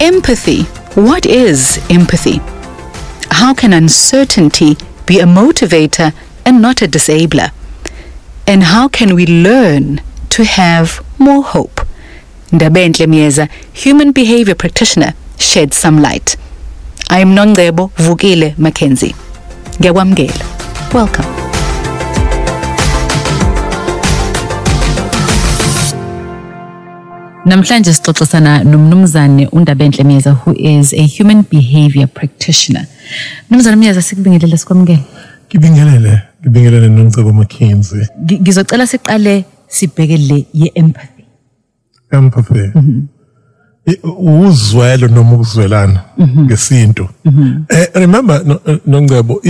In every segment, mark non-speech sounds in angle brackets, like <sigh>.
Empathy. What is empathy? How can uncertainty be a motivator and not a disabler? And how can we learn to have more hope? Ndabenhle Miyeza, human behavior practitioner, shed some light. I am Nongebo Vugile Mackenzie. Ngiyakwamukela. Welcome. Namhlanje sixoxisana nomnumzane uNdabenhle Miyeza who is a human behavior practitioner. Mnumzane Miyeza sikubingelele sikwamukele. Ngibingelele, ngibingelele noNcebo. Gi- Ngizocela siqale sibheke le ye-empathy. Empathy. I- Uzwelo noma ukuzwelana ngesinto. Eh remember no- noNcebo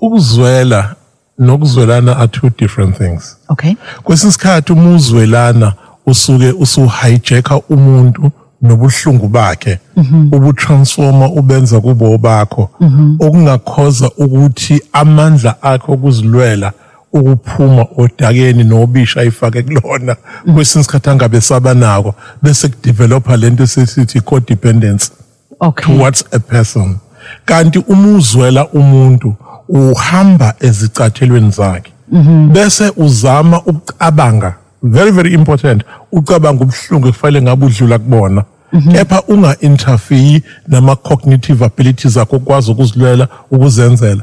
ukuzwela nokuzwelana are two different things. Okay. Kwesinye isikhathi uma uzwelana usuke usuhijacka umuntu nobuhlungu bakhe ubutransforma ubenza kubo bakho. Okungakhoza ukuthi amandla akhe okuzilwela ukuphuma odakeni nobisha ayifake kulona kwesinye isikhathi angabe sabanako bese kudevelopa lento esithi codependence Okay. towards a person. Kanti uma uzwela umuntu uhamba ezicathelweni zakhe. Bese uzama ukucabanga very very important. Ucabanga ubuhlungu kufanele ngabe udlula kubona. Kepha unga interfere nama cognitive abilities zakho ukwazi ukuzilwela ukuzenzela.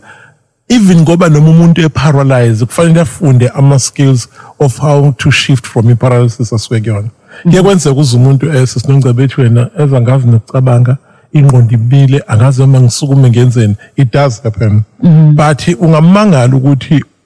Even ngoba noma umuntu eparalyze kufanele afunde ama skills of how to shift from iparalysis asuke kuyona. Kuye kwenzeka uze umuntu esesinomgcebe ethi wena eza ngazi nokucabanga ingqondo ibile angazi noma ngisukume ngenzeni. It does happen. But ungamangala ukuthi u- u- u-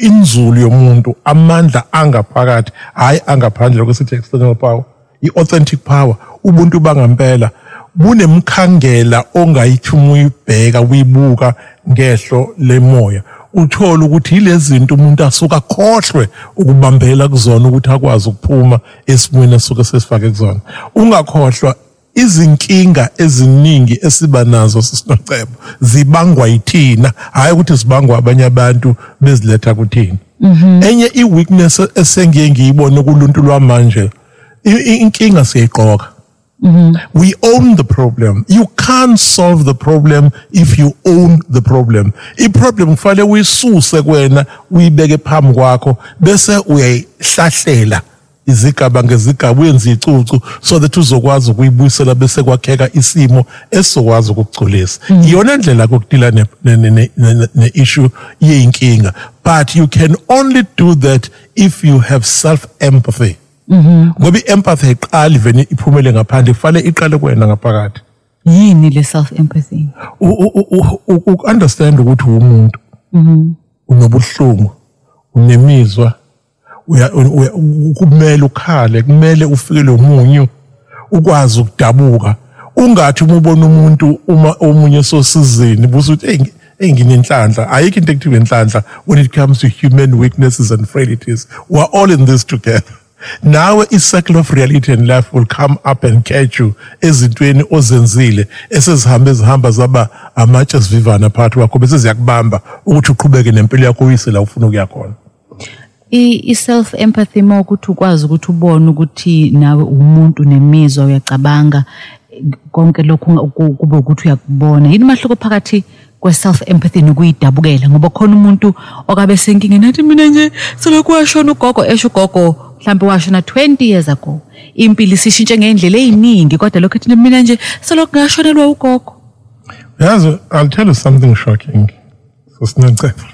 inzulu yomuntu amandla angaphakathi hayi angaphandle kwesithi external power i-authentic power ubuntu bangampela bunemkhangela ongayithi uma uyibheka uyibuka ngehlo lemoya. Uthola ukuthi yilezi zinto umuntu asuka khohlwe ukubambela kuzona ukuthi akwazi ukuphuma esimweni asuke sesifake kuzona. Ungakhohlwa izinkinga eziningi esiba nazo sisinocebo zibangwa yithina. Hayi ukuthi zibangwa abanye abantu beziletha kuthina. Enye i-weakness esengiye ngiyibone kuluntu lwamanje i- i- inkinga siyayiqoka we own the problem. You can't solve the problem if you own the problem. I-problem kufanele uyisuse kwena uyibeke phambi kwakho bese uyayihlahlela. Izigaba ngezigaba uyenze icucu so that uzokwazi ukuyibuyisela bese kwakheka isimo esizokwazi ukukugculisa. Iyona ndlela kokudila ne- ne- ne- ne- ne- ne-issue yeyinkinga. But you can only do that if you have self empathy ngoba i-empathy ayiqali vele iphumele ngaphandle kufanele iqale kuwena ngaphakathi. Yini le self-empathy? U- u- u- u- uku-understand ukuthi umuntu unobuhlungu unemizwa uya- uya- kumele ukhale kumele ufikele umunyu ukwazi ukudabuka. Ungathi uma ubona umuntu uma omunye sosizini buso uthi "Hey, hey nginenhlanhla ayikho into ekuthiwa inhlanhla when it comes to human weaknesses and frailties. We're all in this together. Nawe i-circle of reality and life will come up and catch you ezintweni ozenzile esezihambe ezihamba zaba amatshe esivivana phakathi kwakho bese ziyakubamba ukuthi uqhubeke nempilo yakho uyise la ufuna ukuya khona. I i self empathy uma ukuthi ukwazi ukuthi ubone ukuthi nawe umuntu nemizwa uyacabanga konke lokhu unga- ku- kube ukuthi uyakubona. Yini mahluko phakathi kwe self empathy nokuyidabukela ngoba khona umuntu okabe senkingeni athi mina nje selokhu washona ugogo esho ugogo mhlawumbe washona 20 years ago. Impilo isishintshe ngendlela eziningi kodwa lokho ethi mina nje selokhu ngashonelwa ugogo. yazi i'll tell you something shocking sosinanceba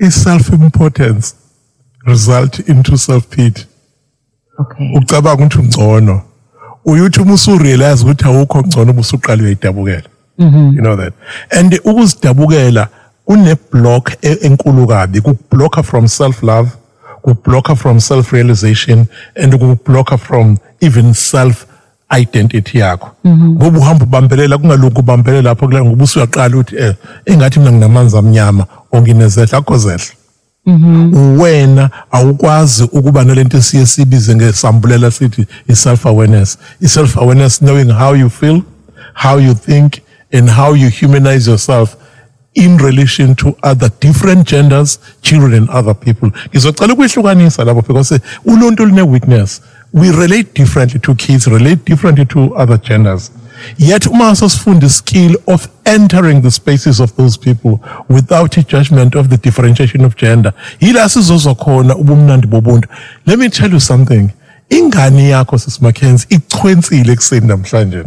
i-self-importance result into self-pity. Okay. ucabanga ukuthi ungcono. Uyuthi uma usurealize ukuthi awukho ngcono ubusuqala uyayidabukela you know that. And ukuzidabukela kune block e- enkulu kabi. Kublocka from self love kublocka from self realization and kublocka from even self identity yakho ngoba uhamba ubambelela kungalungi ubambelela lapho kula ngoba usuyaqala ukuthi eh engathi mina nginamanzi amnyama onginezehla akho zehla Mm-hmm. wena awukwazi ukuba nalento esiye sibize ngesambulela sithi i-self awareness i-self awareness knowing how you feel how you think and how you humanize yourself in relation to other different genders children and other people. Ngizocela ukuyihlukanisa lapho because uluntu line weakness we relate differently to kids, relate differently to other genders. Yet uma sasifunda the skill of entering the spaces of those people without a judgment of the differentiation of gender. Yila sizozwa khona ubumnandi bobuntu. Let me tell you something. Ingane yakho sisimakhenzi ichwensile ekuseni namhlanje.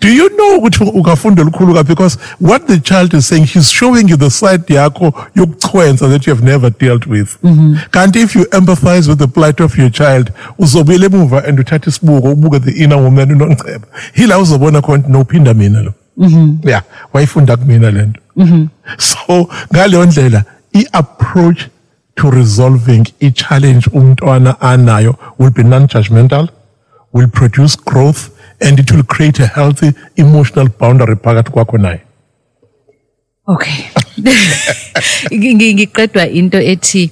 Do you know ukuthi olukhulu kabi because what the child is saying he's showing you the side yakho yokuchwenza that you have never dealt with. Mm-hmm. Kanti if you empathize with the plight of your child uzobuyela emuva and uthatha isibuko ubuke the inner woman unonceba. Yila uzobona khona nophinda mina lo. Mm-hmm. Yeah, wayifunda kumina lento. Mm-hmm. So ngaleyo ndlela i-approach to resolving i-challenge umntwana anayo will be non-judgmental, will produce growth and it will create a healthy emotional boundary phakathi kwakho naye Okay. Ngi- ngi- Ngiqedwa into ethi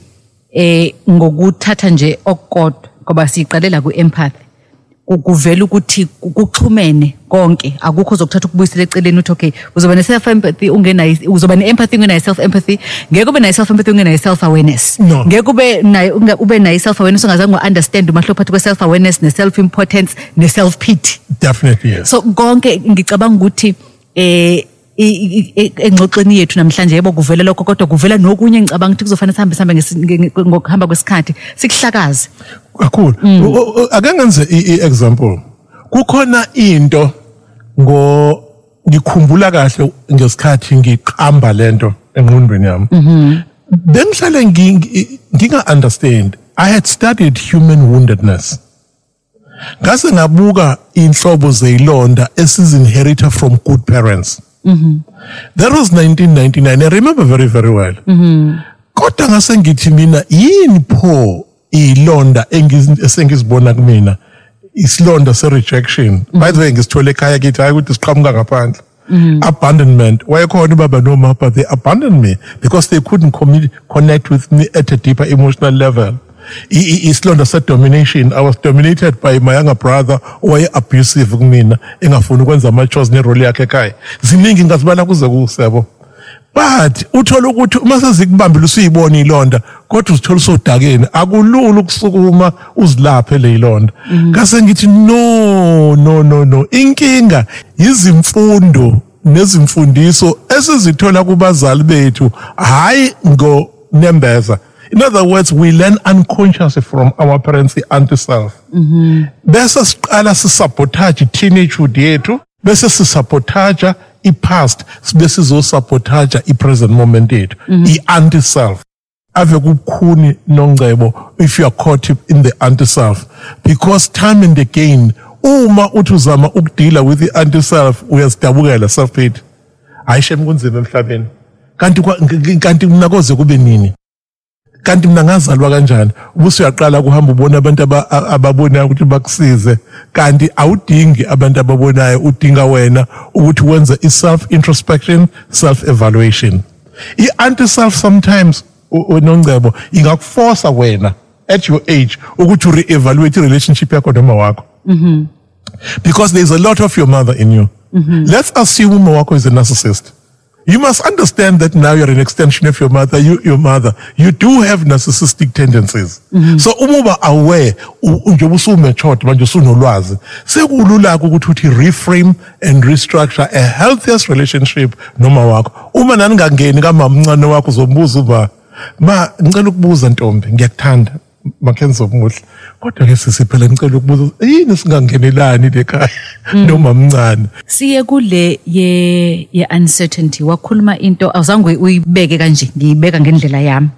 eh ngokuthatha nje okukodwa ngoba siqalela ku-empathy ku- kuvela ukuthi ku- kuxhumene konke. Akukho uzokuthatha ukubuyisela eceleni uthi okay uzoba ne-self empathy ungenayo uzoba ne-empathy ungenayo self empathy ngeke ube nayo self empathy ungenayo self awareness No. ngeke ube nayo unge- ube nayo self awareness ungazange understand umahluko phakathi kwe-self awareness ne-self importance ne-self pity definitely yes. So konke ngicabanga ukuthi eh i- i- i- engxoxweni yethu namhlanje yebo kuvela lokho kodwa kuvela nokunye ngicabanga ukuthi kuzofanele sihambe sihambe ngokuhamba kwesikhathi sikuhlakaze. Kakhulu. U- ake ngenze i-example kukhona into ngo ngikhumbula kahle ngesikhathi ngiqamba lento engqondweni yami. Bengihlale ngi- nginga understand i had studied human woundedness. Ngase ngabuka inhlobo zeyilonda esizinherita from good parents. That was 1999 i remember very very well. Kodwa ngase ngithi mina yini pho ilonda engiz- esengizibona kumina? Isilonda se-rejection. By the way ngisithole ekhaya kithi hayi ukuthi siqhamuka ngaphandle. Abandonment. Wayekhona ubaba but they abandoned me because they couldn't connect with me at a deeper emotional level isilonda se-domination i was dominated by my younger brother owaye-abusive kumina engafuni ukwenza ama-chores nerole yakhe ekhaya. Ziningi ngazibala kuze kusebo but uthola ukuthi uma sezikubambile usuyibona ilonda kodwa uzithola usodakeni akulula ukusukuma uzilaphe le ilonda. Ngase ngithi no no no no. Inkinga izimfundo nezimfundiso esizithola kubazali bethu hayi ngonembeza. In other words we learn unconsciously from our parents the anti-self. Mm-hmm. Bese siqala sisabotage i-teenagehood yethu bese sisabotaja i-past sibe sizosabotaja i-present moment yethu mm-hmm. i-anti-self. Ave kubukhuni nongcebo if you are caught in the anti-self. Because time and again uma uthi uzama ukudila with i-anti-self uyazidabukela self-pity. Hayi shem kunzima emhlabeni. Kanti kanti mina koze kube nini kanti mina ngazalwa kanjani? Ubuse uyaqala kuhamba ubona abantu ababonayo ukuthi bakusize. Kanti awudingi abantu ababonayo udinga wena ukuthi wenze i-self introspection self evaluation i-anti-self sometimes u- u- nongcebo ingakuforsa wena at your age ukuthi ure-evaluate i-relationship yakho noma wakho. Mm-hmm. Because there's a lot of your mother in you. Mm-hmm. Let's assume Mawako is a narcissist. You must understand that now you're an extension of your mother. You, your mother, you do have narcissistic tendencies. Mm-hmm. So umuba aware, njengoba usu-matured, manje usunolwazi, sekulula ukuthi uthi reframe and restructure a healthiest relationship noma wakho. Uma naningangeni kamama mncane wakho uzombuza uba, ma ngicela ukubuza ntombi, ngiyakuthanda. Makhenzo omuhle. Kodwa ke sisi phela ngicela ukubuza yini singangenelani lekhaya noma mncane. siye kule ye ye uncertainty wakhuluma into awuzange uyibeke kanje ngiyibeka ngendlela yami.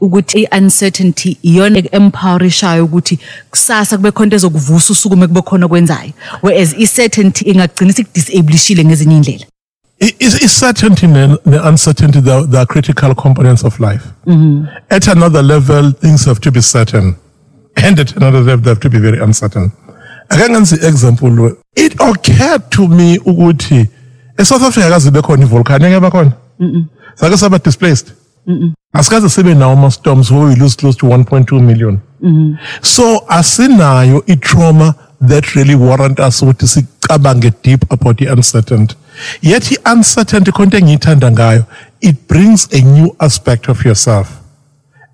Ukuthi i-uncertainty iyona empowerishayo ukuthi kusasa kube khona into ezokuvusa usukume kube khona kwenzayo whereas i-certainty ingagcina sikudisableishile ngezinye iy'ndlela. I- Is, is certainty and the uncertainty the, the critical components of life? Mm-hmm. At another level, things have to be certain, and at another level, they have to be very uncertain. Ake ngenze example. It occurred to me ukuthi eSouth Africa kaze bekhona ivolcano ngeke bakhona. Sake saba displaced. Asikaze sibe nawo ama storms where we lose close to 1.2 million. Mm-hmm. So as in asinayo i-trauma that really warrant us ukuthi sicabange deep about the uncertainty. Yet the uncertainty konke engiyithanda ngayo, it brings a new aspect of yourself.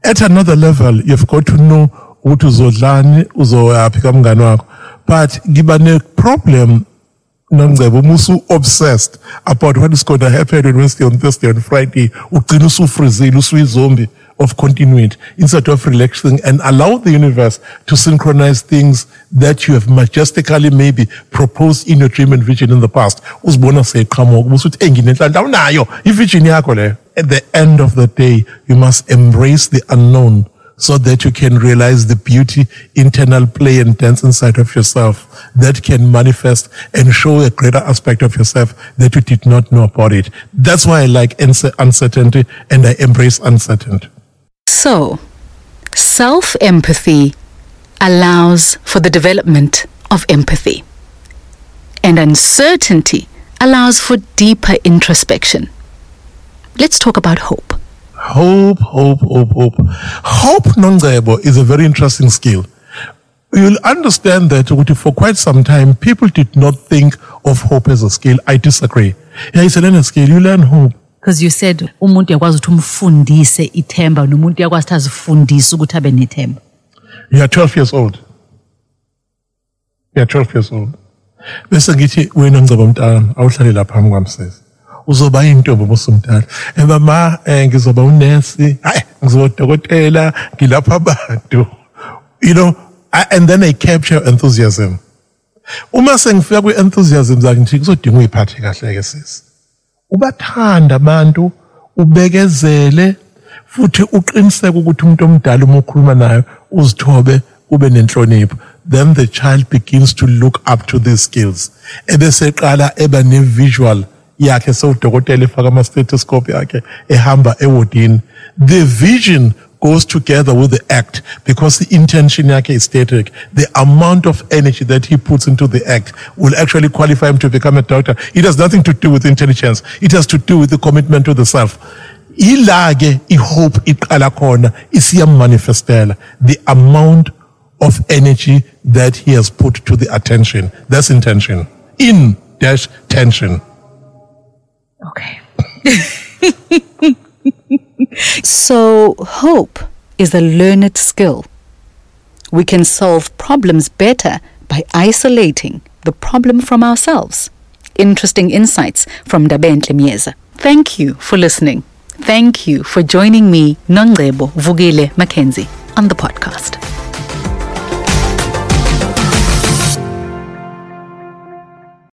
At another level, you've got to know ukuthi uzodlani uzoyaphi kamngani wakho but ngiba ne problem nomcebo uma usu-obsessed about what is going to happen on Wednesday, on Thursday, on Friday, usuyi-zombie of continuity instead of relaxing and allow the universe to synchronize things that you have majestically maybe proposed in your dream and vision in the past. Eh, leyo. At the end of the day, you must embrace the unknown so that you can realize the beauty, internal play and dance inside of yourself that can manifest and show a greater aspect of yourself that you did not know about it. That's why I like uncertainty and I embrace uncertainty. So, self empathy allows for the development of empathy, and uncertainty allows for deeper introspection. Let's talk about hope. Hope, hope, hope, hope. Hope, Nongzebo, is a very interesting skill. You'll understand that for quite some time, people did not think of hope as a skill. I disagree. Yeah, it's a learning skill. You learn hope. Because you said umuntu uyakwazi ukuthi umfundise ithemba nomuntu uyakwazi ukuthi azifundise ukuthi abe nethemba You are 12 years old. You are 12 years old. Bese ngithi wena ngicaba mntana awuhlale lapha phambi kwami sisi. Uzoba intombi musumdala. Eh mama eh ngizoba unesi. Hayi ngizoba udokotela ngilapha abantu. You know, and then I capture enthusiasm. Uma sengifika kwi enthusiasm zakhe ngithi kuzodinga uyiphathe kahle ke sisi. Ubathanda abantu, ubekezele futhi uqiniseke ukuthi umuntu omdala uma ukhuluma naye uzithobe ube nenhlonipho. Then the child begins to look up to these skills. Ebese eqala eba ne visual yakhe sewudokotela efaka ama stethoscope yakhe ehamba ewodini. The vision goes together with the act because the intention is static. The amount of energy that he puts into the act will actually qualify him to become a doctor. It has nothing to do with intelligence. It has to do with the commitment to the self. Ila ke ihope iqala khona isiyamanifestela the amount of energy that he has put to the attention. That's intention. In dash tension. Okay <laughs> So, hope is a learned skill. We can solve problems better by isolating the problem from ourselves. Interesting insights from Dabentle Miyeza. Thank you for listening. Thank you for joining me, Nongebo Vugile Mackenzie, on the podcast.